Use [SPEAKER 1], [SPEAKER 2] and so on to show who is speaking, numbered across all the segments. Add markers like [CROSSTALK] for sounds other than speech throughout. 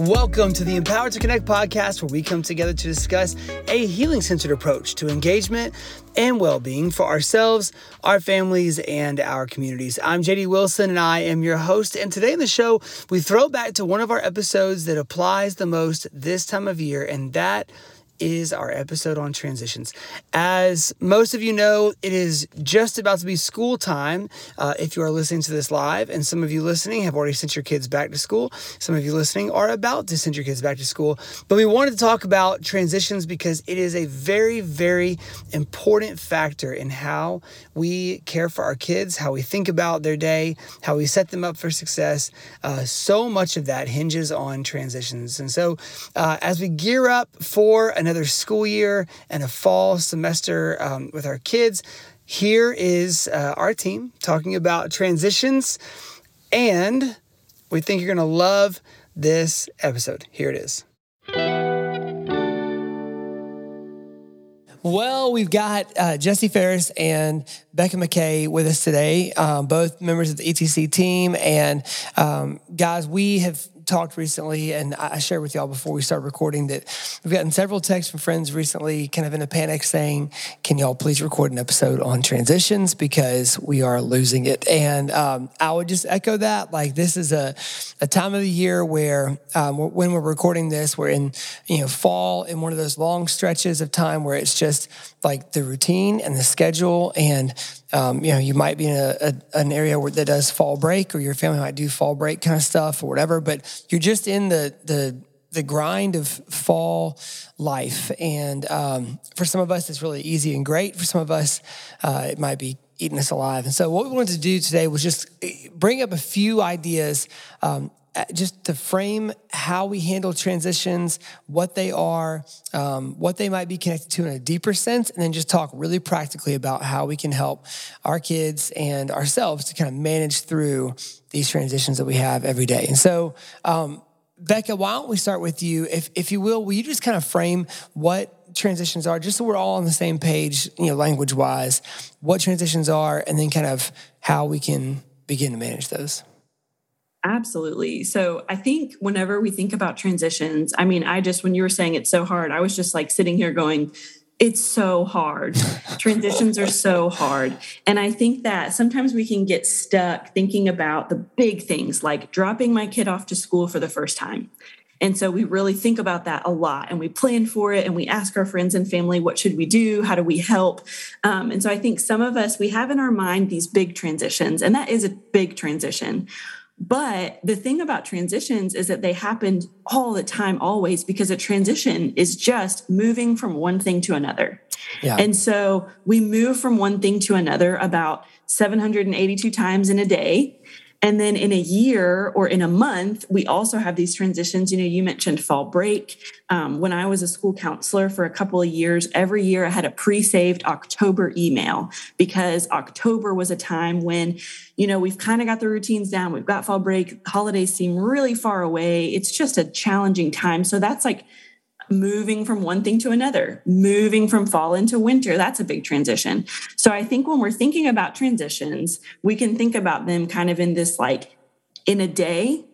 [SPEAKER 1] Welcome to the Empowered to Connect podcast, where we come together to discuss a healing centered approach to engagement and well being for ourselves, our families, and our communities. I'm JD Wilson, and I am your host. And today in the show, we throw back to one of our episodes that applies the most this time of year, and that is our episode on transitions. As most of you know, it is just about to be school time uh, if you are listening to this live, and some of you listening have already sent your kids back to school. Some of you listening are about to send your kids back to school. But we wanted to talk about transitions because it is a very, very important factor in how we care for our kids, how we think about their day, how we set them up for success. Uh, so much of that hinges on transitions. And so, uh, as we gear up for an another school year and a fall semester um, with our kids. Here is uh, our team talking about transitions, and we think you're going to love this episode. Here it is. Well, we've got uh, Jesse Faris and Becca McKay with us today, um, both members of the ETC team. And um, guys, we have talked recently, and I shared with y'all before we start recording that we've gotten several texts from friends recently, kind of in a panic, saying, "Can y'all please record an episode on transitions because we are losing it?" And um, I would just echo that. Like this is a a time of the year where um, when we're recording this, we're in you know fall in one of those long stretches of time where it's just like the routine and the schedule and um, you know, you might be in a, a, an area where that does fall break, or your family might do fall break kind of stuff, or whatever. But you're just in the the the grind of fall life, and um, for some of us, it's really easy and great. For some of us, uh, it might be eating us alive. And so, what we wanted to do today was just eh, bring up a few ideas um, just to frame how we handle transitions, what they are, um, what they might be connected to in a deeper sense, and then just talk really practically about how we can help our kids and ourselves to kind of manage through these transitions that we have every day. And so, um, Becca, why don't we start with you? If, if you will, will you just kind of frame what transitions are, just so we're all on the same page, you know, language wise, what transitions are, and then kind of how we can begin to manage those?
[SPEAKER 2] Absolutely. So I think whenever we think about transitions, I mean, I just, when you were saying it's so hard, I was just like sitting here going, it's so hard. [LAUGHS] Transitions are so hard. And I think that sometimes we can get stuck thinking about the big things like dropping my kid off to school for the first time. And so we really think about that a lot and we plan for it and we ask our friends and family, what should we do? How do we help? Um, and so I think some of us, we have in our mind these big transitions, and that is a big transition. But the thing about transitions is that they happen all the time, always, because a transition is just moving from one thing to another. Yeah. And so we move from one thing to another about 782 times in a day. And then in a year or in a month, we also have these transitions. You know, you mentioned fall break. Um, when I was a school counselor for a couple of years, every year I had a pre saved October email because October was a time when, you know, we've kind of got the routines down. We've got fall break. Holidays seem really far away. It's just a challenging time. So that's like, moving from one thing to another, moving from fall into winter. That's a big transition. So I think when we're thinking about transitions, we can think about them kind of in this like in a day,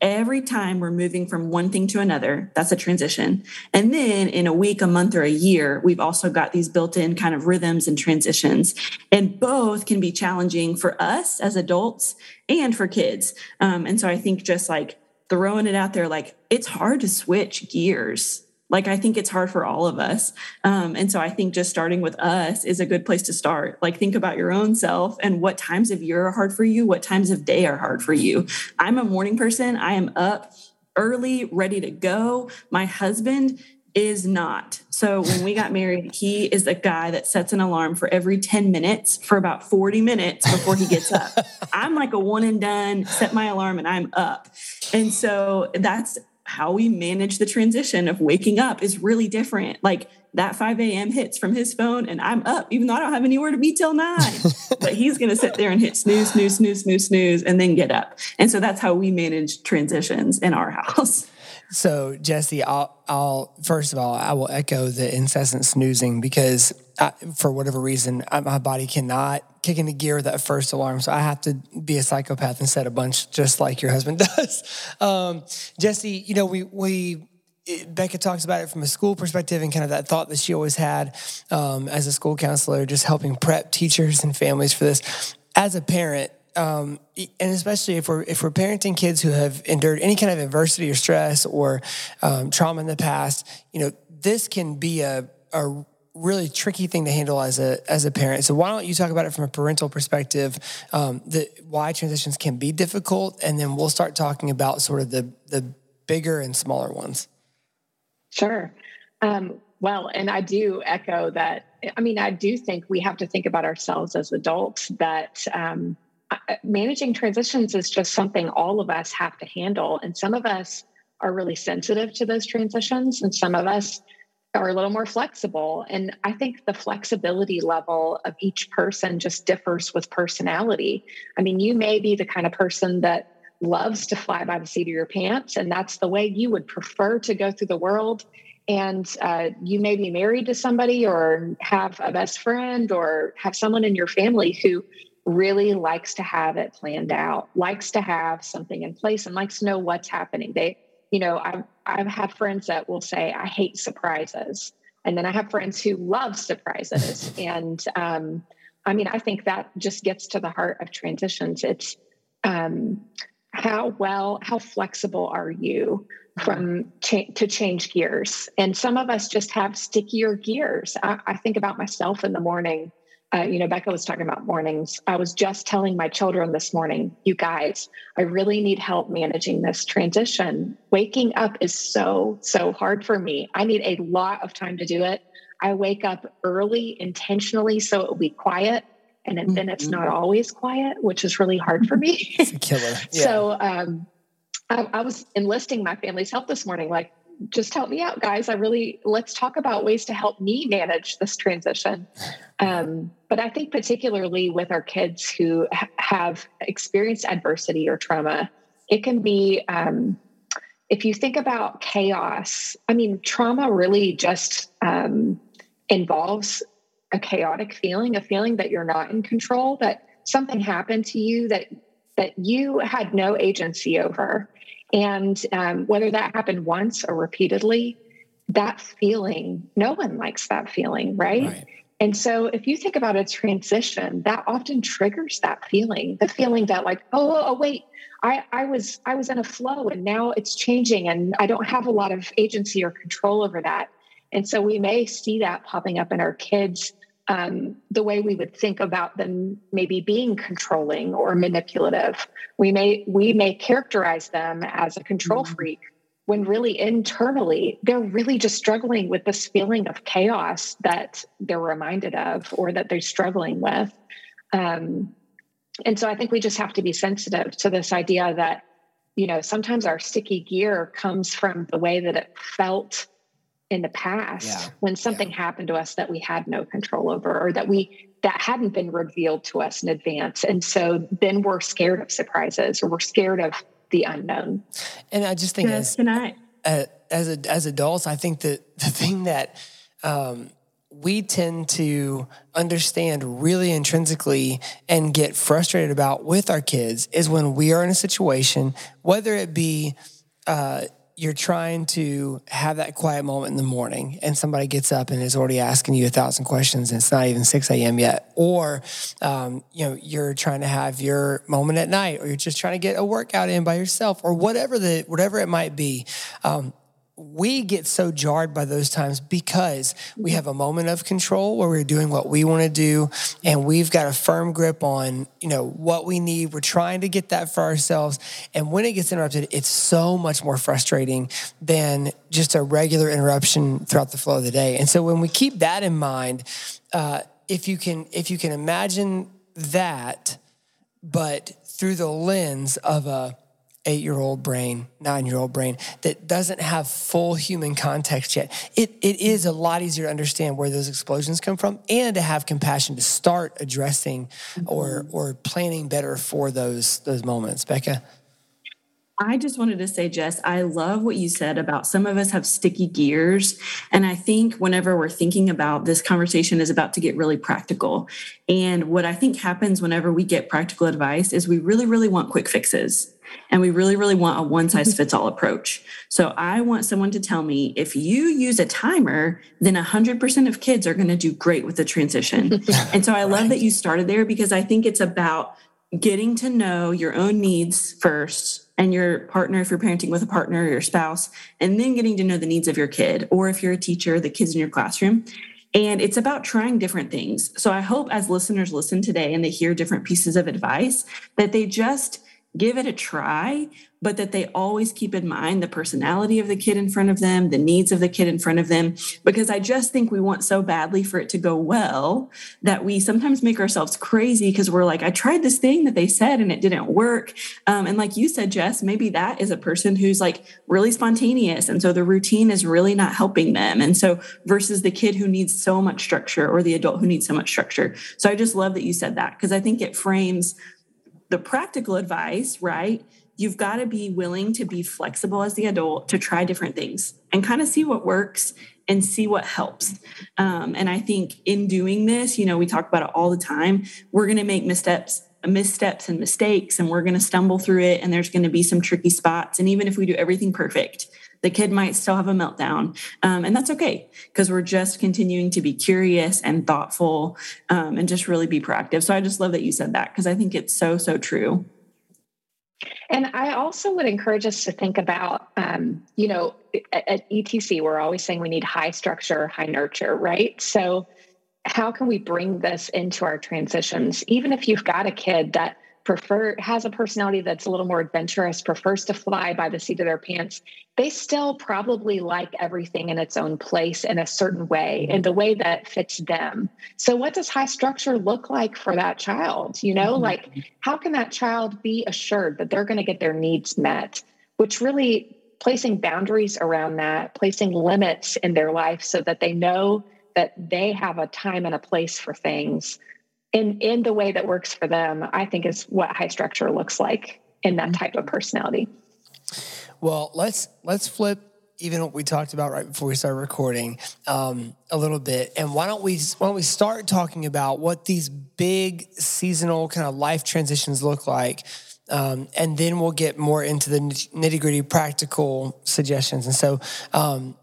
[SPEAKER 2] every time we're moving from one thing to another, that's a transition. And then in a week, a month, or a year, we've also got these built in kind of rhythms and transitions. And both can be challenging for us as adults and for kids. Um, and so I think just like throwing it out there, like it's hard to switch gears like i think it's hard for all of us um, and so i think just starting with us is a good place to start like think about your own self and what times of year are hard for you what times of day are hard for you i'm a morning person i am up early ready to go my husband is not. So when we got married, he is a guy that sets an alarm for every 10 minutes for about 40 minutes before he gets up. [LAUGHS] I'm like a one and done, set my alarm and I'm up. And so that's how we manage the transition of waking up is really different. Like that 5 a.m. hits from his phone and I'm up, even though I don't have anywhere to be till nine. [LAUGHS] but he's going to sit there and hit snooze, snooze, snooze, snooze, snooze, and then get up. And so that's how we manage transitions in our house.
[SPEAKER 1] So Jesse, I'll, I'll first of all, I will echo the incessant snoozing because I, for whatever reason, I, my body cannot kick into gear that first alarm. So I have to be a psychopath and set a bunch just like your husband [LAUGHS] does. Um, Jesse, you know, we we Becca talks about it from a school perspective and kind of that thought that she always had um, as a school counselor, just helping prep teachers and families for this. As a parent, um, and especially if we're if we're parenting kids who have endured any kind of adversity or stress or um, trauma in the past, you know, this can be a, a really tricky thing to handle as a as a parent. So why don't you talk about it from a parental perspective, um, the why transitions can be difficult, and then we'll start talking about sort of the the bigger and smaller ones.
[SPEAKER 3] Sure. Um, well, and I do echo that. I mean, I do think we have to think about ourselves as adults that um, managing transitions is just something all of us have to handle. And some of us are really sensitive to those transitions, and some of us are a little more flexible. And I think the flexibility level of each person just differs with personality. I mean, you may be the kind of person that loves to fly by the seat of your pants, and that's the way you would prefer to go through the world. And uh, you may be married to somebody or have a best friend or have someone in your family who really likes to have it planned out, likes to have something in place, and likes to know what's happening. They, you know, I've I've had friends that will say, "I hate surprises," and then I have friends who love surprises. [LAUGHS] and um, I mean, I think that just gets to the heart of transitions. It's um, how well, how flexible are you from cha- to change gears? And some of us just have stickier gears. I, I think about myself in the morning uh, you know, Becca was talking about mornings. I was just telling my children this morning, you guys, I really need help managing this transition. Waking up is so, so hard for me. I need a lot of time to do it. I wake up early intentionally so it will be quiet. And then mm-hmm. it's not always quiet, which is really hard for me. [LAUGHS]
[SPEAKER 1] it's a killer. [LAUGHS]
[SPEAKER 3] Yeah. So um, I, I was enlisting my family's help this morning. Like, just help me out, guys. I really let's talk about ways to help me manage this transition. Um, but I think particularly with our kids who ha- have experienced adversity or trauma, it can be. Um, if you think about chaos, I mean, trauma really just um, involves a chaotic feeling, a feeling that you're not in control, that something happened to you that that you had no agency over and um, whether that happened once or repeatedly, that feeling, no one likes that feeling, right? right? And so if you think about a transition, that often triggers that feeling, the feeling that like, oh, oh, wait, I, I was I was in a flow and now it's changing and I don't have a lot of agency or control over that. And so we may see that popping up in our kids um, the way we would think about them maybe being controlling or manipulative. We may we may characterize them as a control mm-hmm. freak when really internally they're really just struggling with this feeling of chaos that they're reminded of or that they're struggling with. Um, and so I think we just have to be sensitive to this idea that you know sometimes our sticky gear comes from the way that it felt in the past yeah. when something yeah. happened to us that we had no control over or that we that hadn't been revealed to us in advance and so then we're scared of surprises or we're scared of the unknown
[SPEAKER 1] and i just think
[SPEAKER 2] yes, as, can I?
[SPEAKER 1] Uh, as a, as adults i think that the thing that um, we tend to understand really intrinsically and get frustrated about with our kids is when we are in a situation whether it be uh, you're trying to have that quiet moment in the morning and somebody gets up and is already asking you a thousand questions and it's not even 6 a.m yet. Or um, you know you're trying to have your moment at night or you're just trying to get a workout in by yourself or whatever the whatever it might be. Um, we get so jarred by those times because we have a moment of control where we're doing what we want to do and we've got a firm grip on you know what we need. We're trying to get that for ourselves and when it gets interrupted it's so much more frustrating than just a regular interruption throughout the flow of the day. And so when we keep that in mind uh, if you can if you can imagine that but through the lens of a eight year old brain, nine year old brain that doesn't have full human context yet. It, it is a lot easier to understand where those explosions come from and to have compassion to start addressing or, or planning better for those, those moments. Becca?
[SPEAKER 2] I just wanted to say, Jess, I love what you said about some of us have sticky gears. And I think whenever we're thinking about this conversation is about to get really practical. And what I think happens whenever we get practical advice is we really, really want quick fixes. And we really, really want a one size mm-hmm. fits all approach. So I want someone to tell me if you use a timer, then 100% of kids are going to do great with the transition. [LAUGHS] and so I love that you started there because I think it's about getting to know your own needs first and your partner if you're parenting with a partner or your spouse and then getting to know the needs of your kid or if you're a teacher the kids in your classroom. And it's about trying different things. So i hope as listeners listen today and they hear different pieces of advice that they just give it a try, but that they always keep in mind the personality of the kid in front of them, the needs of the kid in front of them. Because I just think we want so badly for it to go well that we sometimes make ourselves crazy because we're like, I tried this thing that they said and it didn't work. Um, and like you said, Jess, maybe that is a person who's like really spontaneous. And so the routine is really not helping them. And so versus the kid who needs so much structure or the adult who needs so much structure. So I just love that you said that because I think it frames the practical advice, right? You've got to be willing to be flexible as the adult to try different things and kind of see what works and see what helps. Um, and I think in doing this, you know, we talk about it all the time. We're going to make missteps missteps and mistakes and we're going to stumble through it and there's going to be some tricky spots and even if we do everything perfect the kid might still have a meltdown um, and that's okay because we're just continuing to be curious and thoughtful um, and just really be proactive so i just love that you said that because i think it's so so true
[SPEAKER 3] and I also would encourage us to think about, um, you know, at, at ETC, we're always saying we need high structure, high nurture, right? So, how can we bring this into our transitions? Even if you've got a kid that prefer has a personality that's a little more adventurous prefers to fly by the seat of their pants they still probably like everything in its own place in a certain way in the way that fits them. So what does high structure look like for that child? You know mm-hmm. like how can that child be assured that they're going to get their needs met? Which really placing boundaries around that placing limits in their life so that they know that they have a time and a place for things in in the way that works for them i think is what high structure looks like in that type of personality.
[SPEAKER 1] Well let's let's flip even what we talked about right before we started recording um, a little bit. And why don't we why don't we start talking about what these big seasonal kind of life transitions look like um, and then we'll get more into the nitty gritty practical suggestions. And so um,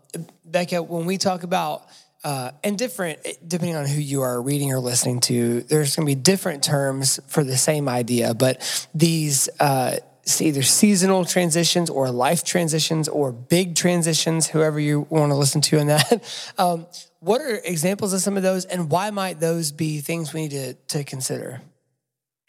[SPEAKER 1] becca when we talk about uh, and different depending on who you are reading or listening to there's going to be different terms for the same idea but these uh, either seasonal transitions or life transitions or big transitions whoever you want to listen to in that [LAUGHS] um, what are examples of some of those and why might those be things we need to, to consider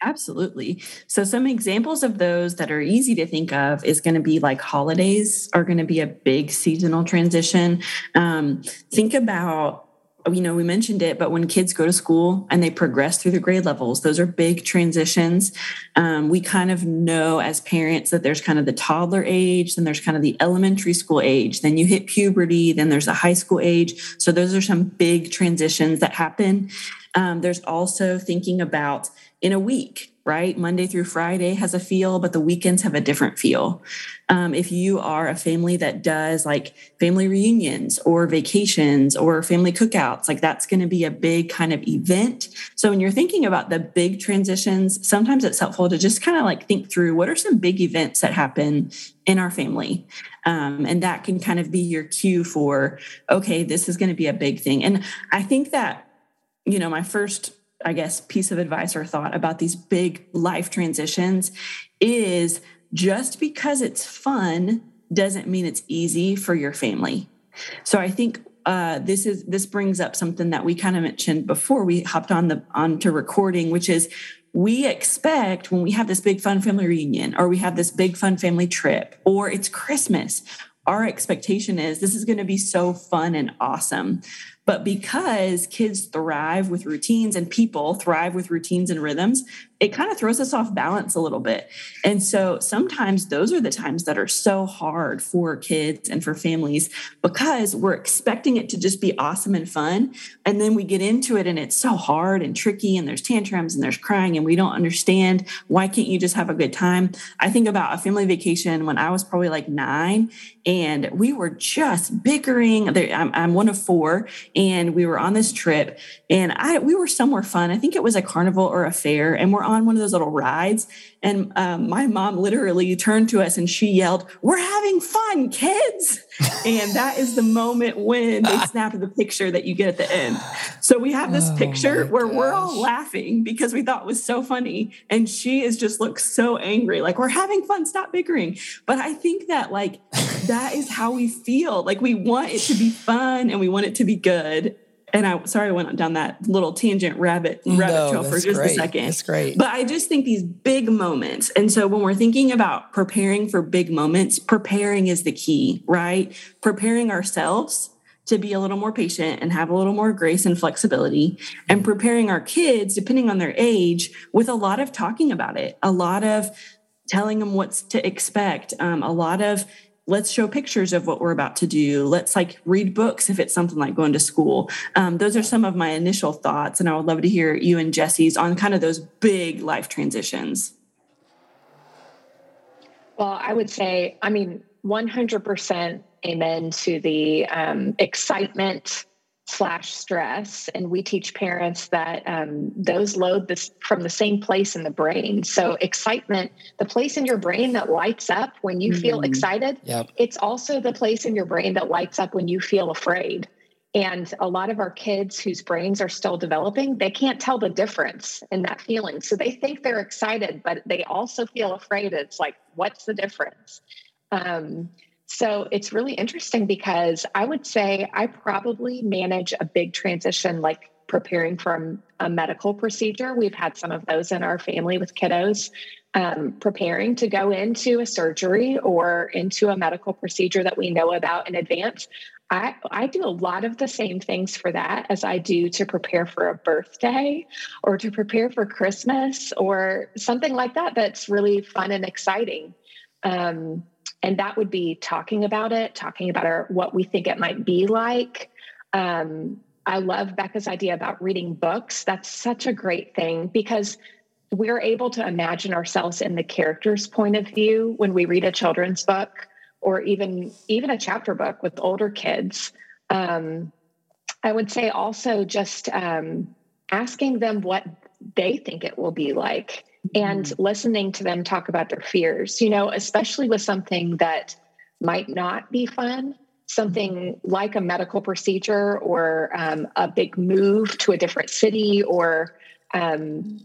[SPEAKER 2] Absolutely. So, some examples of those that are easy to think of is going to be like holidays are going to be a big seasonal transition. Um, think about you know, we mentioned it, but when kids go to school and they progress through the grade levels, those are big transitions. Um, we kind of know as parents that there's kind of the toddler age, then there's kind of the elementary school age, then you hit puberty, then there's a high school age. So those are some big transitions that happen. Um, there's also thinking about in a week right? Monday through Friday has a feel, but the weekends have a different feel. Um, if you are a family that does like family reunions or vacations or family cookouts, like that's going to be a big kind of event. So when you're thinking about the big transitions, sometimes it's helpful to just kind of like think through what are some big events that happen in our family. Um, and that can kind of be your cue for, okay, this is going to be a big thing. And I think that, you know, my first I guess, piece of advice or thought about these big life transitions is just because it's fun doesn't mean it's easy for your family. So I think uh, this is this brings up something that we kind of mentioned before we hopped on the onto recording, which is we expect when we have this big fun family reunion or we have this big fun family trip or it's Christmas, our expectation is this is going to be so fun and awesome. But because kids thrive with routines and people thrive with routines and rhythms, it kind of throws us off balance a little bit. And so sometimes those are the times that are so hard for kids and for families because we're expecting it to just be awesome and fun. And then we get into it and it's so hard and tricky and there's tantrums and there's crying and we don't understand why can't you just have a good time? I think about a family vacation when I was probably like nine and we were just bickering. I'm, I'm one of four and we were on this trip and I we were somewhere fun. I think it was a carnival or a fair and we're on one of those little rides. And um, my mom literally turned to us and she yelled, We're having fun, kids. [LAUGHS] and that is the moment when they [LAUGHS] snapped the picture that you get at the end. So we have this oh picture where gosh. we're all laughing because we thought it was so funny. And she is just looks so angry, like, We're having fun, stop bickering. But I think that, like, that is how we feel. Like, we want it to be fun and we want it to be good and I sorry I went down that little tangent rabbit rabbit no, trail for just
[SPEAKER 1] great.
[SPEAKER 2] a second.
[SPEAKER 1] That's great.
[SPEAKER 2] But I just think these big moments. And so when we're thinking about preparing for big moments, preparing is the key, right? Preparing ourselves to be a little more patient and have a little more grace and flexibility and preparing our kids depending on their age with a lot of talking about it, a lot of telling them what's to expect, um, a lot of let's show pictures of what we're about to do. Let's like read books if it's something like going to school. Um, those are some of my initial thoughts and i would love to hear you and jesse's on kind of those big life transitions.
[SPEAKER 3] Well i would say i mean 100% amen to the um, excitement slash stress and we teach parents that um, those load this from the same place in the brain. So excitement the place in your brain that lights up when you feel mm-hmm. excited
[SPEAKER 1] yep.
[SPEAKER 3] it's also the place in your brain that lights up when you feel afraid. And a lot of our kids whose brains are still developing they can't tell the difference in that feeling. So they think they're excited but they also feel afraid. It's like what's the difference? Um, so it's really interesting because I would say I probably manage a big transition like preparing for a medical procedure. We've had some of those in our family with kiddos. Um, preparing to go into a surgery or into a medical procedure that we know about in advance. I, I do a lot of the same things for that as I do to prepare for a birthday or to prepare for Christmas or something like that that's really fun and exciting. Um, and that would be talking about it, talking about our, what we think it might be like. Um, I love Becca's idea about reading books. That's such a great thing because we're able to imagine ourselves in the character's point of view when we read a children's book or even even a chapter book with older kids. Um, I would say also just um, asking them what they think it will be like and mm. listening to them talk about their fears, you know, especially with something that might not be fun, something like a medical procedure or um, a big move to a different city or um,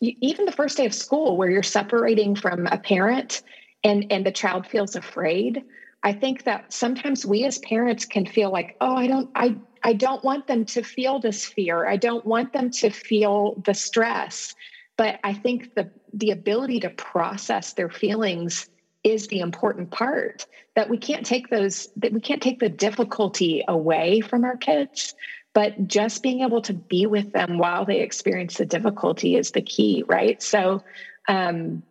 [SPEAKER 3] even the first day of school where you're separating from a parent and, and the child feels afraid. I think that sometimes we as parents can feel like, oh, I don't, I, I don't want them to feel this fear. I don't want them to feel the stress. But I think the the ability to process their feelings is the important part that we can't take those that we can't take the difficulty away from our kids but just being able to be with them while they experience the difficulty is the key right so um,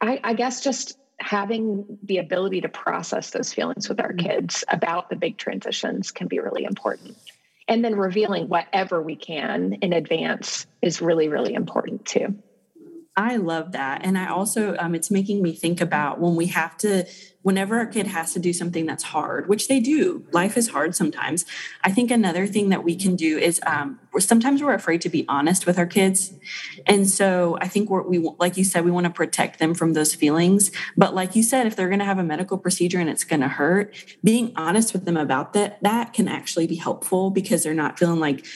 [SPEAKER 3] I, I guess just having the ability to process those feelings with our mm-hmm. kids about the big transitions can be really important and then revealing whatever we can in advance is really really important too
[SPEAKER 2] i love that and i also um, it's making me think about when we have to whenever a kid has to do something that's hard, which they do, life is hard sometimes. I think another thing that we can do is um, sometimes we're afraid to be honest with our kids, and so I think we like you said we want to protect them from those feelings. But like you said, if they're going to have a medical procedure and it's going to hurt, being honest with them about that that can actually be helpful because they're not feeling like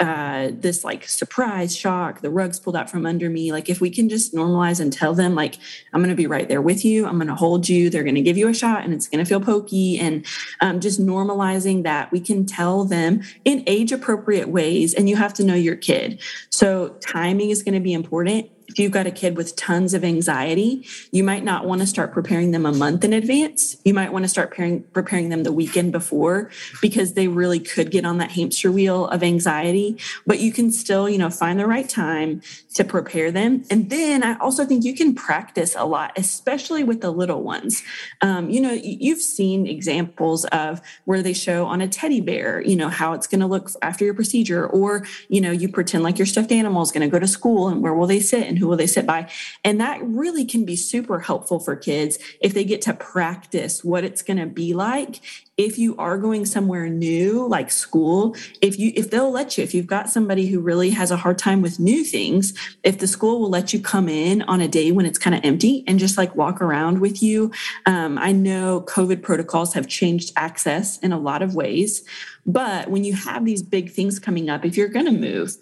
[SPEAKER 2] uh, this like surprise shock, the rugs pulled out from under me. Like, if we can just normalize and tell them, like, I'm going to be right there with you, I'm going to hold you, they're going to give you a shot and it's going to feel pokey. And um, just normalizing that we can tell them in age appropriate ways. And you have to know your kid. So, timing is going to be important if you've got a kid with tons of anxiety, you might not want to start preparing them a month in advance. You might want to start preparing, preparing them the weekend before because they really could get on that hamster wheel of anxiety. But you can still, you know, find the right time to prepare them. And then I also think you can practice a lot, especially with the little ones. Um, you know, you've seen examples of where they show on a teddy bear, you know, how it's going to look after your procedure, or, you know, you pretend like your stuffed animal is going to go to school and where will they sit and who will they sit by? And that really can be super helpful for kids if they get to practice what it's going to be like if you are going somewhere new like school if you if they'll let you if you've got somebody who really has a hard time with new things if the school will let you come in on a day when it's kind of empty and just like walk around with you um, i know covid protocols have changed access in a lot of ways but when you have these big things coming up if you're going to move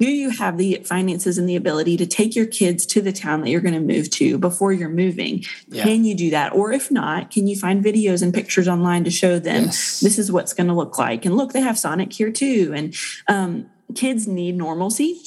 [SPEAKER 2] do you have the finances and the ability to take your kids to the town that you're going to move to before you're moving yeah. can you do that or if not can you find videos and pictures online to show them yes. this is what's going to look like and look they have sonic here too and um, kids need normalcy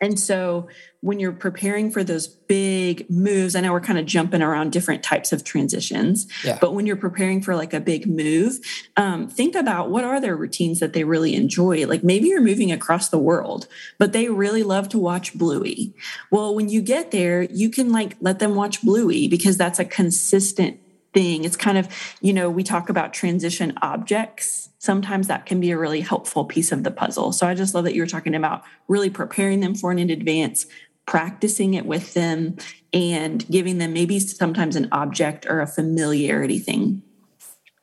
[SPEAKER 2] and so when you're preparing for those big moves, I know we're kind of jumping around different types of transitions, yeah. but when you're preparing for like a big move, um, think about what are their routines that they really enjoy. Like maybe you're moving across the world, but they really love to watch Bluey. Well, when you get there, you can like let them watch Bluey because that's a consistent thing. It's kind of, you know, we talk about transition objects. Sometimes that can be a really helpful piece of the puzzle. So I just love that you were talking about really preparing them for it in advance, practicing it with them, and giving them maybe sometimes an object or a familiarity thing.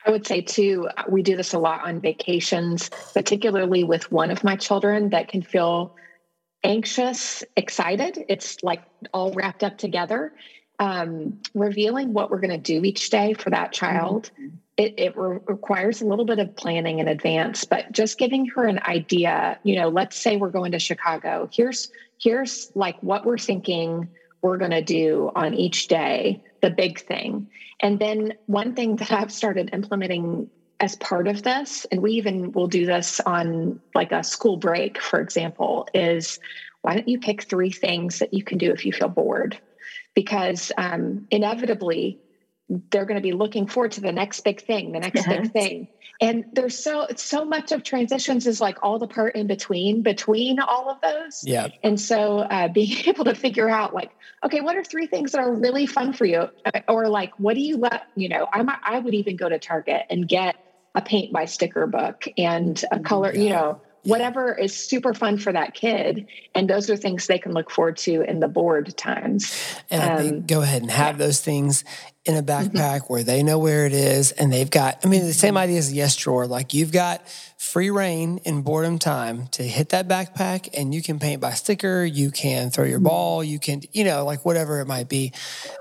[SPEAKER 3] I would say too, we do this a lot on vacations, particularly with one of my children that can feel anxious, excited. It's like all wrapped up together um, revealing what we're going to do each day for that child mm-hmm. it, it re- requires a little bit of planning in advance but just giving her an idea you know let's say we're going to chicago here's here's like what we're thinking we're going to do on each day the big thing. And then one thing that i've started implementing as part of this and we even will do this on like a school break for example is why don't you pick three things that you can do if you feel bored? Because um, inevitably they're going to be looking forward to the next big thing, the next big thing. And there's so so much of transitions is like all the part in between between all of those.
[SPEAKER 1] Yeah.
[SPEAKER 3] And so uh, [LAUGHS] being able to figure out like, okay, what are three things that are really fun for you, uh, or like, what do you let you know? I might I would even go to Target and get a paint by sticker book and a color, yeah. you know, whatever is super fun for that kid. And those are things they can look forward to in the board times.
[SPEAKER 1] And um, I think um, go ahead and have yeah. those things in a backpack mm-hmm. where they know where it is and they've got, I mean, the same idea as the yes drawer. Like you've got free reign in boredom time to hit that backpack and you can paint by sticker, you can throw your ball, you can, you know, like whatever it might be.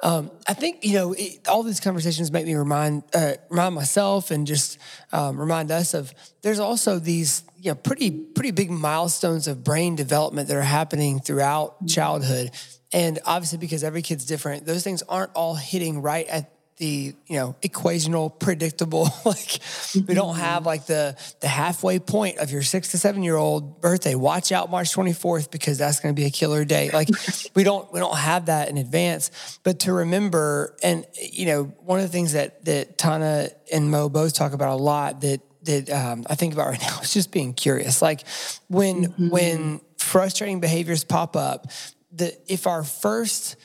[SPEAKER 1] Um, I think, you know, it, all these conversations make me remind, uh, remind myself and just um, remind us of there's also these, you know, pretty, pretty big milestones of brain development that are happening throughout childhood and obviously, because every kid's different, those things aren't all hitting right at the you know equational predictable [LAUGHS] like we don't mm-hmm. have like the the halfway point of your six to seven year old birthday watch out march 24th because that's going to be a killer day like [LAUGHS] we don't we don't have that in advance but to remember and you know one of the things that that tana and mo both talk about a lot that that um, i think about right [LAUGHS] now is just being curious like when mm-hmm. when frustrating behaviors pop up the if our first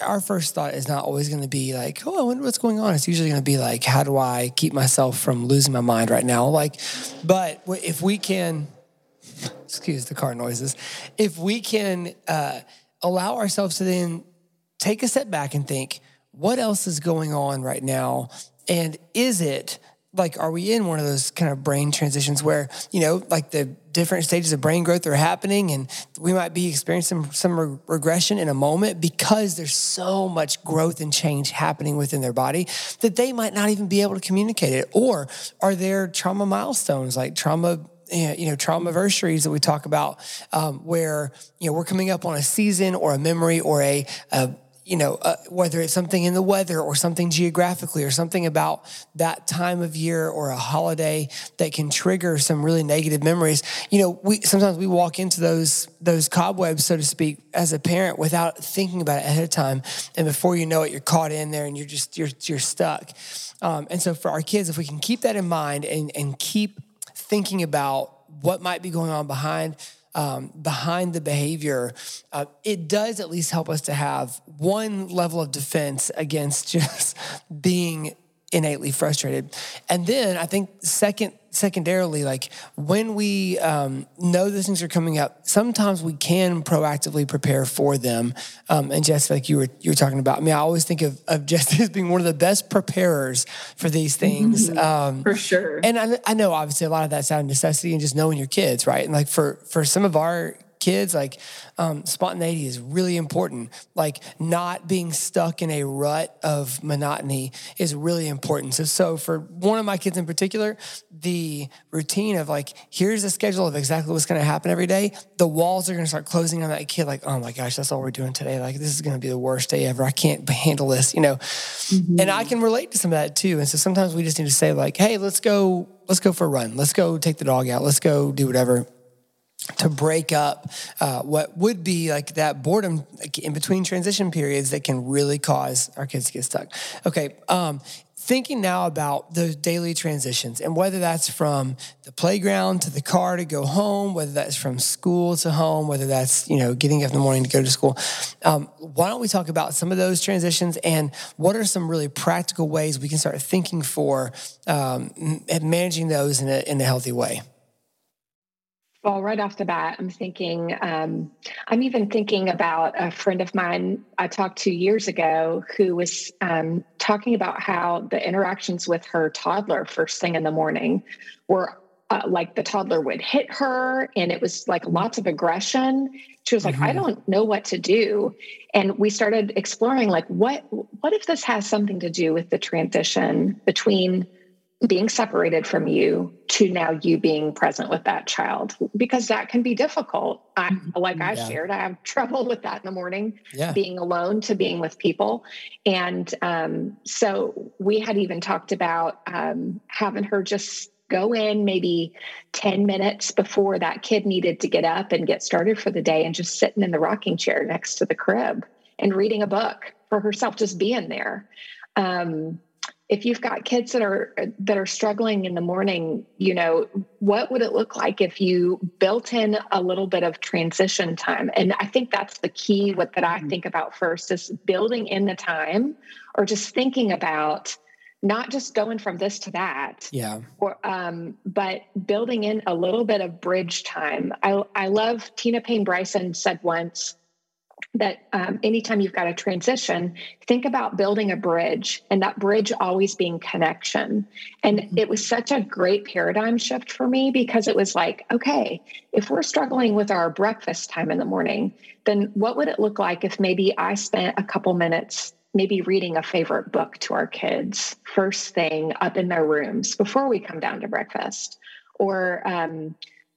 [SPEAKER 1] our first thought is not always going to be like, oh, I wonder what's going on. It's usually going to be like, how do I keep myself from losing my mind right now? Like, but if we can, excuse the car noises, if we can uh, allow ourselves to then take a step back and think, what else is going on right now? And is it like are we in one of those kind of brain transitions where you know like the different stages of brain growth are happening and we might be experiencing some, some re- regression in a moment because there's so much growth and change happening within their body that they might not even be able to communicate it. Or are there trauma milestones like trauma you know trauma anniversaries that we talk about um, where you know we're coming up on a season or a memory or a, a you know, uh, whether it's something in the weather or something geographically or something about that time of year or a holiday that can trigger some really negative memories. You know, we sometimes we walk into those those cobwebs, so to speak, as a parent without thinking about it ahead of time, and before you know it, you're caught in there and you're just you're you're stuck. Um, and so for our kids, if we can keep that in mind and and keep thinking about what might be going on behind um, behind the behavior, uh, it does at least help us to have one level of defense against [LAUGHS] just being innately frustrated. And then I think second secondarily, like when we um, know those things are coming up, sometimes we can proactively prepare for them. Um, and Jess, like you were you were talking about, I mean, I always think of, of [LAUGHS] Jess as being one of the best preparers for these things.
[SPEAKER 2] Mm-hmm. Um, for sure.
[SPEAKER 1] And I, I know obviously a lot of that's out of necessity and just knowing your kids, right? And like for for some of our kids, like um, spontaneity is really important. Like not being stuck in a rut of monotony is really important. So, so for one of my kids in particular, the routine of like, here's the schedule of exactly what's going to happen every day. The walls are going to start closing on that kid. Like, oh my gosh, that's all we're doing today. Like, this is going to be the worst day ever. I can't [LAUGHS] handle this, you know? Mm-hmm. And I can relate to some of that too. And so sometimes we just need to say like, hey, let's go, let's go for a run. Let's go take the dog out. Let's go do whatever to break up uh, what would be like that boredom in between transition periods that can really cause our kids to get stuck. Okay, um, thinking now about those daily transitions and whether that's from the playground to the car to go home, whether that's from school to home, whether that's you know getting up in the morning to go to school. Um, why don't we talk about some of those transitions and what are some really practical ways we can start thinking for um, managing those in a, in a healthy way?
[SPEAKER 3] Well, right off the bat, I'm thinking, um, I'm even thinking about a friend of mine I talked to years ago who was um, talking about how the interactions with her toddler first thing in the morning were uh, like the toddler would hit her and it was like lots of aggression. She was like, mm-hmm. I don't know what to do. And we started exploring like what what if this has something to do with the transition between being separated from you to now you being present with that child because that can be difficult. I, mm-hmm. like I yeah. shared, I have [LAUGHS] trouble with that in the morning, yeah. being alone to being with people. And um, so we had even talked about um, having her just go in maybe 10 minutes before that kid needed to get up and get started for the day and just sitting in the rocking chair next to the crib and reading a book for herself, just being there. Um, if you've got kids that are that are struggling in the morning you know what would it look like if you built in a little bit of transition time? And i think that's the key what that i mm-hmm. think about first is building in the time or just thinking about not just going from this to that
[SPEAKER 1] yeah.
[SPEAKER 3] or um but building in a little bit of bridge time. I i love tina payne bryson said once that um, anytime you've got a transition, think about building a bridge and that bridge always being connection. And mm-hmm. it was such a great paradigm shift for me because it was like, okay, if we're struggling with our breakfast time in the morning, then what would it look like if maybe I spent a couple minutes maybe reading a favorite book to our kids first thing up in their rooms before we come down to breakfast? Or um,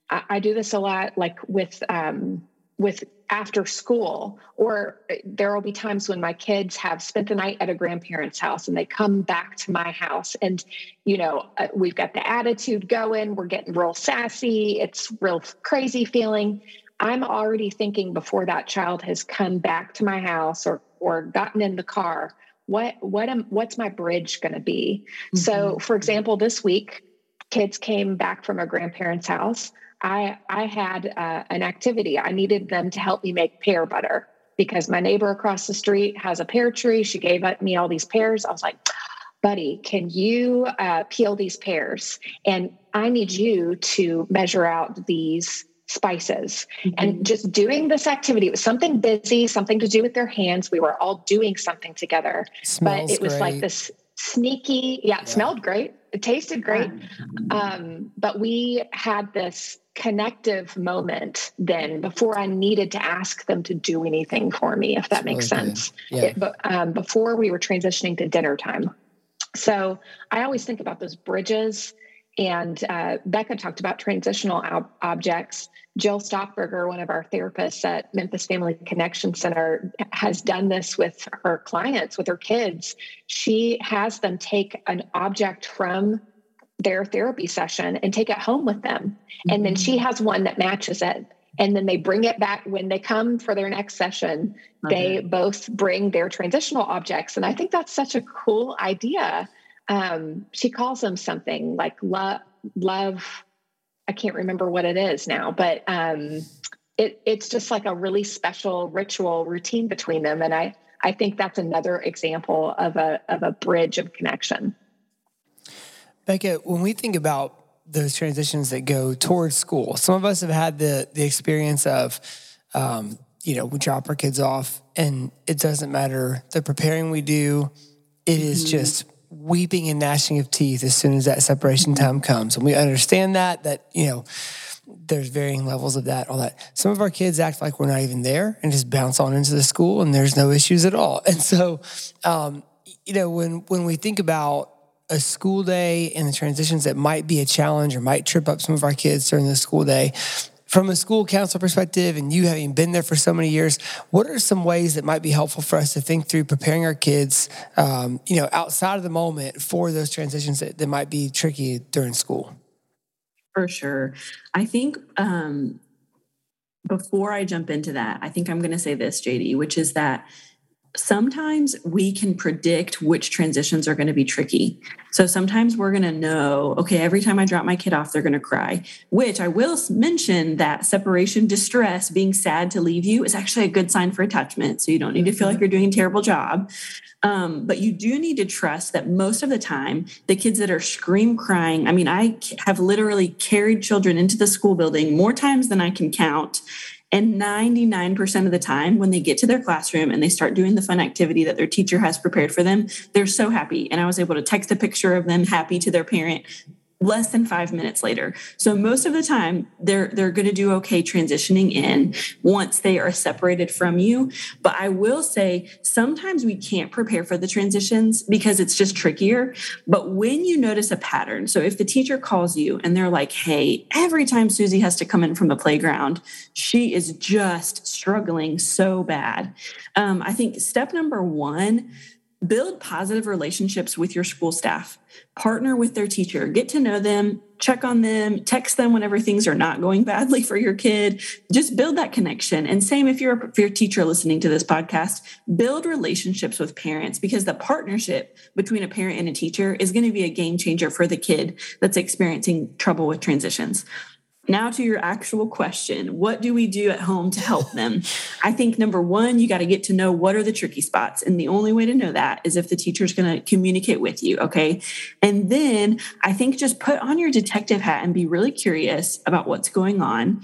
[SPEAKER 3] I, I, do this a lot, like with um, with after school or there will be times when my kids have spent the night at a grandparent's house and they come back to my house and you know uh, we've got the attitude going we're getting real sassy it's real crazy feeling. I'm already thinking before that child has come back to my house or or gotten in the car what what am what's my bridge going to be mm-hmm. so for example this week kids came back from a grandparent's house I I had uh, an activity. I needed them to help me make pear butter because my neighbor across the street has a pear tree. She gave me all these pears. I was like, buddy, can you uh, peel these pears? And I need you to measure out these spices mm-hmm. and just doing this activity it was something busy something to do with their hands we were all doing something together
[SPEAKER 1] Smells
[SPEAKER 3] but it was
[SPEAKER 1] great.
[SPEAKER 3] like this sneaky yeah, it yeah. smelled great it tasted great um, but we had this connective moment then before I needed to ask them to do anything for me, if that makes sense. Yeah. It, but um, before we were transitioning to dinner time. So I always think about those bridges and uh, Becca talked about transitional ob- objects. Jill Stockberger, one of our therapists at Memphis Family Connection Center, has done this with her clients, with her kids. She has them take an object from their therapy session and take it home with them. Mm-hmm. And then she mm-hmm. has one that matches it. And then they bring it back when they come for their next session. Okay. They both bring their transitional objects. And I think that's such a cool idea. Um, she calls them something like love, love. I can't remember what it is now, but um, it, it's just like a really special ritual routine between them. And I, I think that's another example of a, of a bridge of connection.
[SPEAKER 1] Becca, when we think about those transitions that go towards school, some of us have had the the experience of, um, you know, we drop our kids off, and it doesn't matter the preparing we do. It is mm-hmm. just weeping and gnashing of teeth as soon as that separation mm-hmm. time comes, and we understand that that you know there's varying levels of that, all that. Some of our kids act like we're not even there and just bounce on into the school, and there's no issues at all. And so, um, you know, when when we think about a school day and the transitions that might be a challenge or might trip up some of our kids during the school day. From a school counselor perspective, and you having been there for so many years, what are some ways that might be helpful for us to think through preparing our kids, um, you know, outside of the moment for those transitions that, that might be tricky during school?
[SPEAKER 2] For sure. I think um, before I jump into that, I think I'm going to say this, JD, which is that sometimes we can predict which transitions are going to be tricky. So sometimes we're going to know, okay, every time I drop my kid off, they're going to cry, which I will mention that separation distress, being sad to leave you, is actually a good sign for attachment. So you don't need to feel like you're doing a terrible job. Um, but you do need to trust that most of the time, the kids that are scream crying, I mean, I have literally carried children into the school building more times than I can count and 99% of the time, when they get to their classroom and they start doing the fun activity that their teacher has prepared for them, they're so happy. And I was able to text a picture of them happy to their parent less than five minutes later. So most of the time they're they're going to do okay transitioning in once they are separated from you. But I will say sometimes we can't prepare for the transitions because it's just trickier. But when you notice a pattern, so if the teacher calls you and they're like, "Hey, every time Susie has to come in from the playground, she is just struggling so bad." Um, I think step number one build positive relationships with your school staff. Partner with their teacher. Get to know them. Check on them. Text them whenever things are not going badly for your kid. Just build that connection. And same if you're if you're a teacher listening to this podcast build relationships with parents because the partnership between a parent and a teacher is going to be a game changer for the kid that's experiencing trouble with transitions now to your actual question what do we do at home to help them? I think number one you got to get to know what are the tricky spots and the only way to know that is if the teacher's going to communicate with you okay? And then i think just put on your detective hat and be really curious about what's going on.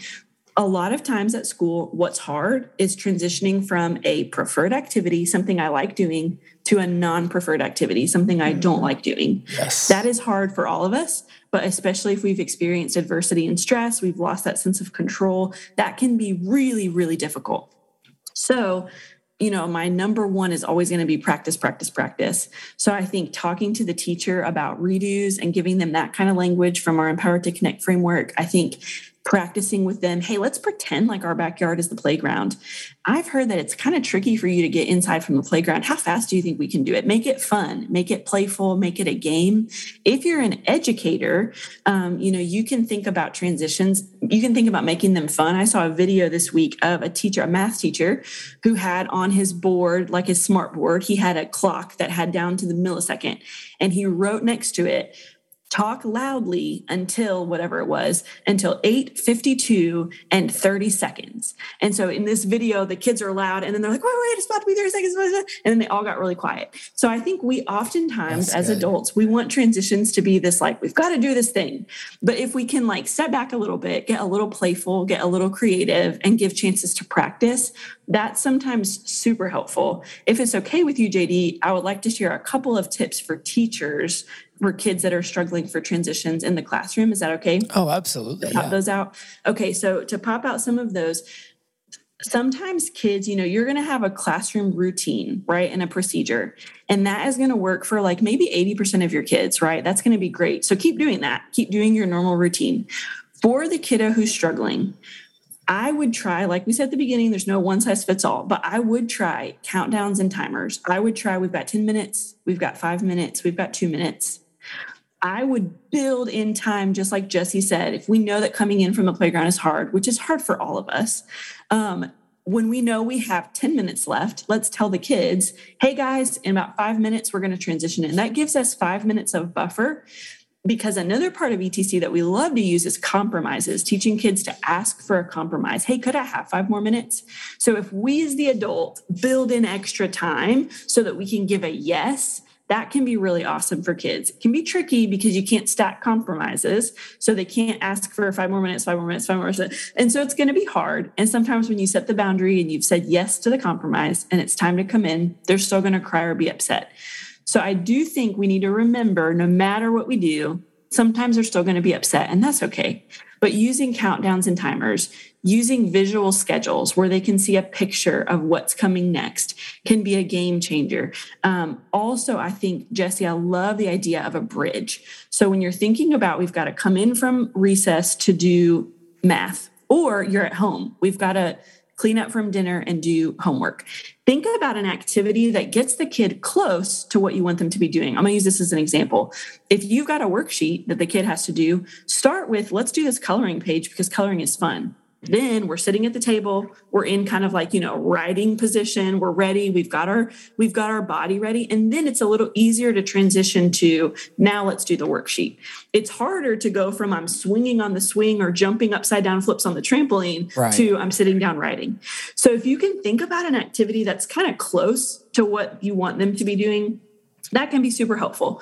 [SPEAKER 2] A lot of times at school, what's hard is transitioning from a preferred activity, something I like doing, to a non preferred activity, something I don't mm-hmm. like doing. Yes. That is hard for all of us, but especially if we've experienced adversity and stress, we've lost that sense of control, that can be really, really difficult. So, you know, my number one is always going to be practice, practice, practice. So I think talking to the teacher about redos and giving them that kind of language from our Empowered to Connect framework, I think practicing with them hey let's pretend like our backyard is the playground. I've heard that it's kind of tricky for you to get inside from the playground. How fast do you think we can do it? Make it fun make it playful make it a game. If you're an educator um, you know you can think about transitions you can think about making them fun. I saw a video this week of a teacher a math teacher who had on his board like his smart board he had a clock that had down to the millisecond and he wrote next to it talk loudly until whatever it was until 8.52 and 30 seconds. And so in this video the kids are loud and then they're like wait wait it's about to be 30 seconds and then they all got really quiet. So i think we oftentimes That's as good. adults we want transitions to be this like we've got to do this thing. But if we can like step back a little bit get a little playful get a little creative and give chances to practice that's sometimes super helpful. If it's okay with you jd i would like to share a couple of tips for teachers for kids that are struggling for transitions in the classroom. Is that okay?
[SPEAKER 1] Oh, absolutely.
[SPEAKER 2] Pop yeah. those out. Okay, so to pop out some of those, sometimes kids, you know, you're going to have a classroom routine, right? And a procedure. And that is going to work for like maybe 80% of your kids, right? That's going to be great. So keep doing that. Keep doing your normal routine. For the kiddo who's struggling, I would try, like we said at the beginning, there's no one size fits all, but I would try countdowns and timers. I would try, we've got 10 minutes, we've got five minutes, we've got two minutes. I would build in time, just like Jesse said. If we know that coming in from the playground is hard, which is hard for all of us, um, when we know we have 10 minutes left, let's tell the kids, hey guys, in about five minutes, we're going to transition in. That gives us five minutes of buffer because another part of ETC that we love to use is compromises, teaching kids to ask for a compromise. Hey, could I have five more minutes? So if we as the adult build in extra time so that we can give a yes, that can be really awesome for kids. It can be tricky because you can't stack compromises. So they can't ask for five more minutes, five more minutes, five more minutes. And so it's going to be hard. And sometimes when you set the boundary and you've said yes to the compromise and it's time to come in, they're still going to cry or be upset. So I do think we need to remember no matter what we do, sometimes they're still going to be upset, and that's okay. But using countdowns and timers, using visual schedules where they can see a picture of what's coming next can be a game changer. Um, also, I think, Jesse, I love the idea of a bridge. So when you're thinking about we've got to come in from recess to do math, or you're at home, we've got to clean up from dinner and do homework. Think about an activity that gets the kid close to what you want them to be doing. I'm going to use this as an example. If you've got a worksheet that the kid has to do, start with let's do this coloring page because coloring is fun then we're sitting at the table. We're in kind of like you know writing position. We're ready. We've got our we've got our body ready. And then it's a little easier to transition to now let's do the worksheet. It's harder to go from i'm swinging on the swing or jumping upside down flips on the trampoline right. to i'm sitting down writing. So if you can think about an activity that's kind of close to what you want them to be doing that can be super helpful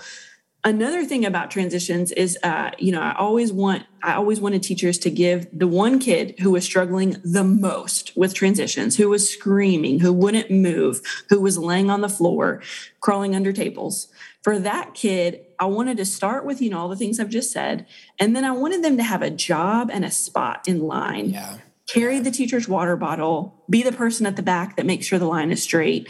[SPEAKER 2] another thing about transitions is uh, you know i always want i always wanted teachers to give the one kid who was struggling the most with transitions who was screaming who wouldn't move who was laying on the floor crawling under tables. For that kid i wanted to start with you know all the things i've just said and then i wanted them to have a job and a spot in line. Yeah. Carry the teacher's water bottle, be the person at the back that makes sure the line is straight,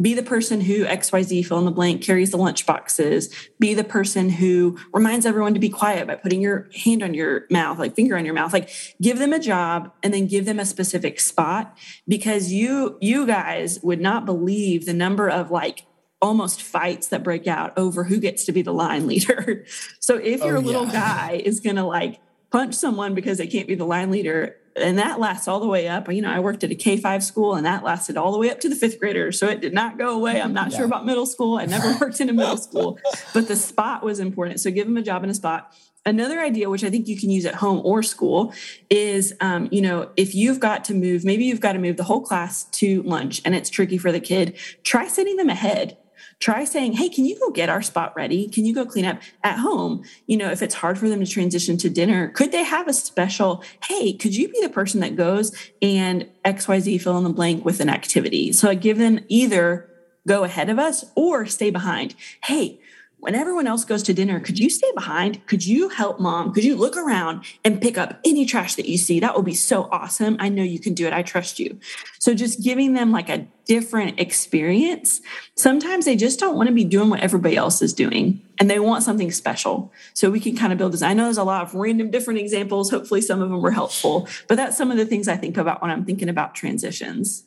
[SPEAKER 2] be the person who xyz fill in the blank carries the lunch boxes be the person who reminds everyone to be quiet by putting your hand on your mouth like finger on your mouth like give them a job and then give them a specific spot because you you guys would not believe the number of like almost fights that break out over who gets to be the line leader. [LAUGHS] So if your oh, little guy is going to like punch someone because they can't be the line leader and that lasts all the way up. You know, I worked at a K 5 school and that lasted all the way up to the fifth grader. So it did not go away. I'm not yeah. sure about middle school. I never [LAUGHS] worked in a middle school, but the spot was important. So give them a job in a spot. Another idea, which I think you can use at home or school, is um, you know, if you've got to move, maybe you've got to move the whole class to lunch and it's tricky for the kid, try sending them ahead try saying, Hey, can you go get our spot ready? Can you go clean up at home? You know, if it's hard for them to transition to dinner, could they have a special, Hey, could you be the person that goes and XYZ fill in the blank with an activity? So I give them either go ahead of us or stay behind. Hey, when everyone else goes to dinner, could you stay behind? Could you help mom? Could you look around and pick up any trash that you see? That would be so awesome. I know you can do it. I trust you. So just giving them like a different experience. Sometimes they just don't want to be doing what everybody else is doing and they want something special. So we can kind of build this. I know there's a lot of random different examples. Hopefully some of them were helpful, but that's some of the things I think about when I'm thinking about transitions.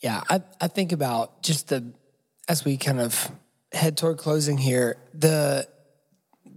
[SPEAKER 1] Yeah, I, I think about just the, as we kind of head toward closing here, the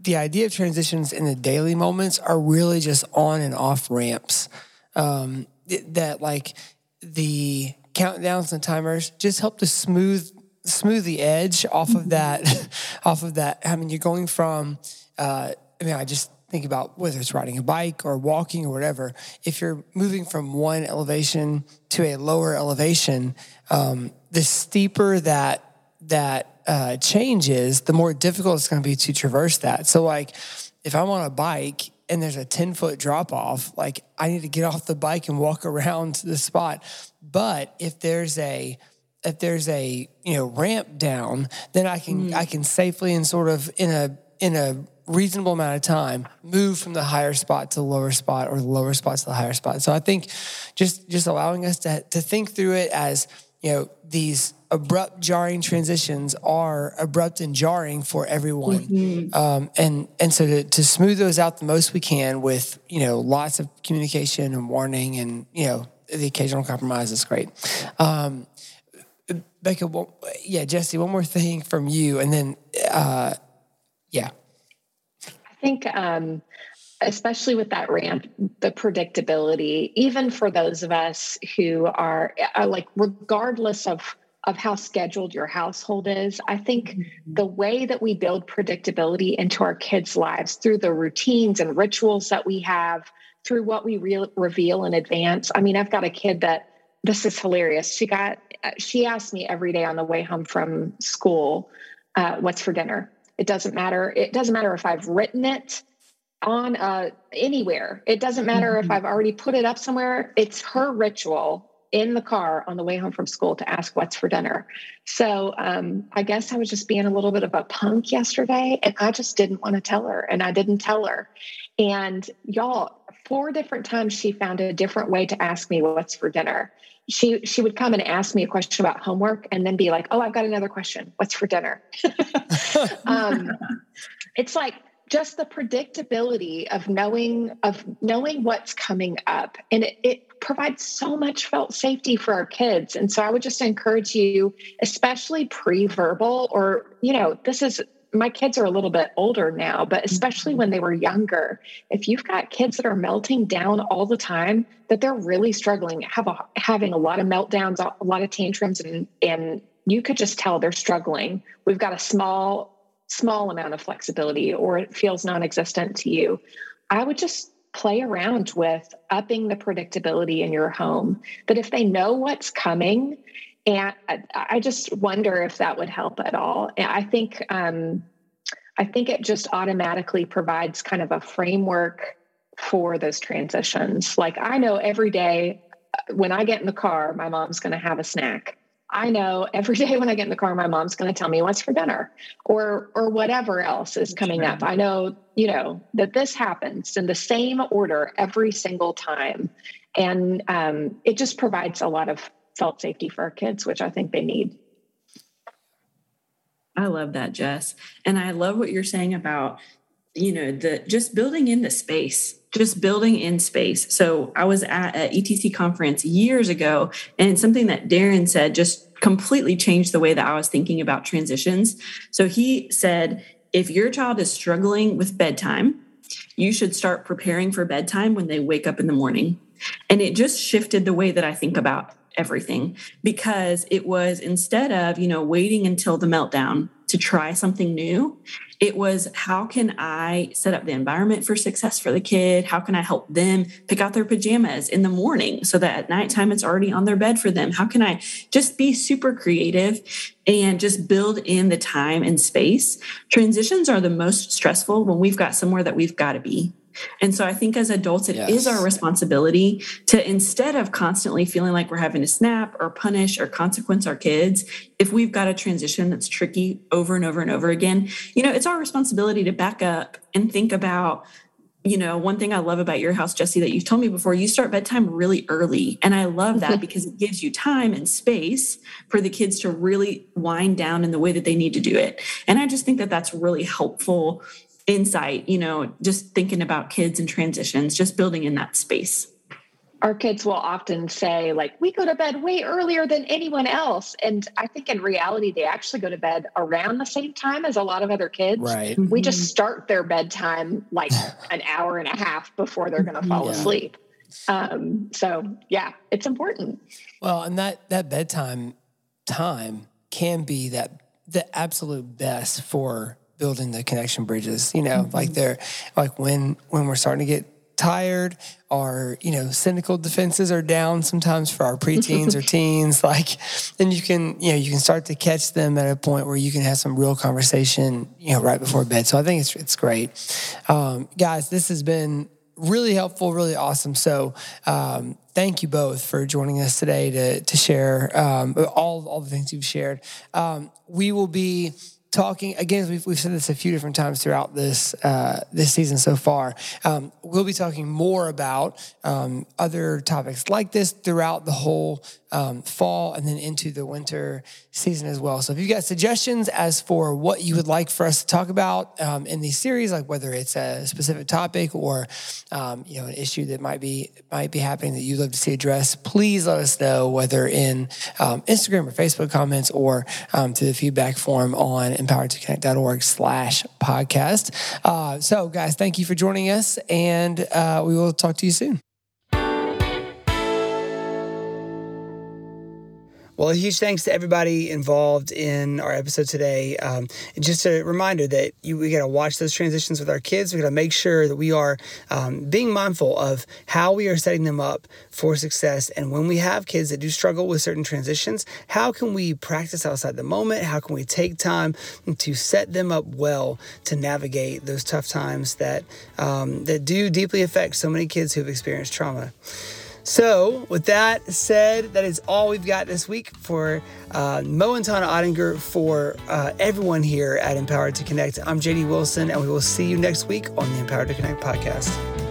[SPEAKER 1] the idea of transitions in the daily moments are really just on and off ramps. Um, that like the countdowns and timers just help to smooth smooth the edge off of that [LAUGHS] off of that. I mean, you're going from. Uh, I mean, I just think about whether it's riding a bike or walking or whatever. If you're moving from one elevation to a lower elevation, um, the steeper that that uh, changes, the more difficult it's going to be to traverse that. So, like, if I'm on a bike and there's a 10 foot drop off, like, I need to get [LAUGHS] off the bike and walk around the spot. But if there's a if there's a you know ramp down, then I can mm. I can safely and sort of in a in a reasonable amount of time move from the higher spot to the lower spot or the lower spot to the higher spot. So I think just just allowing us to to think through it as you know these abrupt jarring transitions are abrupt and jarring for everyone. Mm-hmm. um, and and so to, to smooth those out the most we can with you know lots of communication and warning and you know the occasional compromise is great. Um, becca well, yeah jesse one more thing from you and then uh, yeah.
[SPEAKER 3] I think um, especially with that ramp, the predictability, even for those of us who are, are, like, regardless of of how scheduled your household is. I think mm-hmm. the way that we build predictability into our kids' lives through the routines and rituals that we have, through what we re- reveal in advance. I mean, I've got a kid that this is hilarious. She got she asked me every day on the way home from school, uh, "What's for dinner?" It doesn't matter. It doesn't matter if I've written it on uh, anywhere. It doesn't matter mm-hmm. if I've already put it up somewhere. It's her ritual in the car on the way home from school to ask what's for dinner. So um, I guess I was just being a little bit of a punk yesterday, and I just didn't want to tell her, and I didn't tell her. And y'all, four different times she found a different way to ask me what's for dinner. She she would come and ask me a question about homework, and then be like, "Oh, I've got another question. What's for dinner?" [LAUGHS] um, it's like just the predictability of knowing of knowing what's coming up. And it, it, provides so much felt safety for our kids. And so i would just encourage you especially pre-verbal or you know this is my kids are a little bit older now but especially when they were younger if you've got kids that are melting down all the time that they're really struggling have a, having a lot of meltdowns a lot of tantrums and and you could just tell they're struggling. We've got a small small amount of flexibility or it feels non-existent to you i would just play around with upping the predictability in your home. But if they know what's coming and i just wonder if that would help at all. I think um, i think it just automatically provides kind of a framework for those transitions. Like i know every day uh, when i get in the car my mom's going to have a snack I know every [LAUGHS] day when I get in the car, my mom's going to tell me what's for dinner or, or whatever else is coming up. I know, you know, that this happens in the same order every single time. And um, it just provides a lot of felt safety for our kids, which I think they need.
[SPEAKER 2] I love that, Jess. And I love what you're saying about, you know, the just building in the space just building in space. So I was at an ETC conference years ago, and something that Darren said just completely changed the way that I was thinking about transitions. So he said, if your child is struggling with bedtime, you should start preparing for bedtime when they wake up in the morning. And it just shifted the way that I think about everything because it was instead of, you know, waiting until the meltdown to try something new, it was how can I set up the environment for success for the kid? How can I help them pick out their pajamas in the morning so that at nighttime it's already on their bed for them? How can I just be super creative and just build in the time and space? Transitions are the most stressful when we've got somewhere that we've got to be. And so I think as adults, it yes. is our responsibility to instead of constantly feeling like we're having to snap or punish or consequence our kids, if we've got a transition that's tricky over and over and over again, you know, it's our responsibility to back up and think about you know, one thing I love about your house, Jesse, that you've told me before, you start bedtime really early. And I love that [LAUGHS] because it gives you time and space for the kids to really wind down in the way that they need to do it. And I just think that that's really helpful insight, you know, just thinking about kids and transitions, just building in that space.
[SPEAKER 3] Our kids will often say, like, we go to bed way earlier than anyone else. And I think in reality, they actually go to bed around the same time as a lot of other kids.
[SPEAKER 1] Right.
[SPEAKER 3] We just start their bedtime like an hour and a half before they're going to fall yeah. asleep. Um, so yeah, it's important.
[SPEAKER 1] Well, and that that bedtime time can be that the absolute best for building the connection bridges. You know, mm-hmm. like they're like when when we're starting to get tired our you know cynical defenses are down sometimes for our preteens or [LAUGHS] teens like then you can you know you can start to catch them at a point where you can have some real conversation you know right before bed so i think it's it's great um, guys this has been really helpful really awesome so um, thank you both for joining us today to to share um, all all the things you've shared um, we will be talking again. We've, we've said this a few different times throughout this uh, this season so far. Um, we'll be talking more about um, other topics like this throughout the whole um, fall and then into the winter season as well. So if you've got suggestions as for what you would like for us to talk about um, in these series, like whether it's a specific topic or um, you know an issue that might be might be happening that you'd love to see addressed, please let us know whether in um, Instagram or Facebook comments or through the feedback form on empoweredtoconnect.org slash podcast. Uh, so guys, thank you for joining us and uh, we will talk to you soon. Well, a huge thanks to everybody involved in our episode today. Um, just a reminder that you, we got to watch those transitions with our kids. We got to make sure that we are um, being mindful of how we are setting them up for success. And when we have kids that do struggle with certain transitions, how can we practice outside the moment? How can we take time to set them up well to navigate those tough times that um, that do deeply affect so many kids who've experienced trauma? So, with that said, that is all we've got this week for uh, Mo and Tana Ottinger, for uh, everyone here at Empowered to Connect. I'm JD Wilson, and we will see you next week on the Empowered to Connect podcast.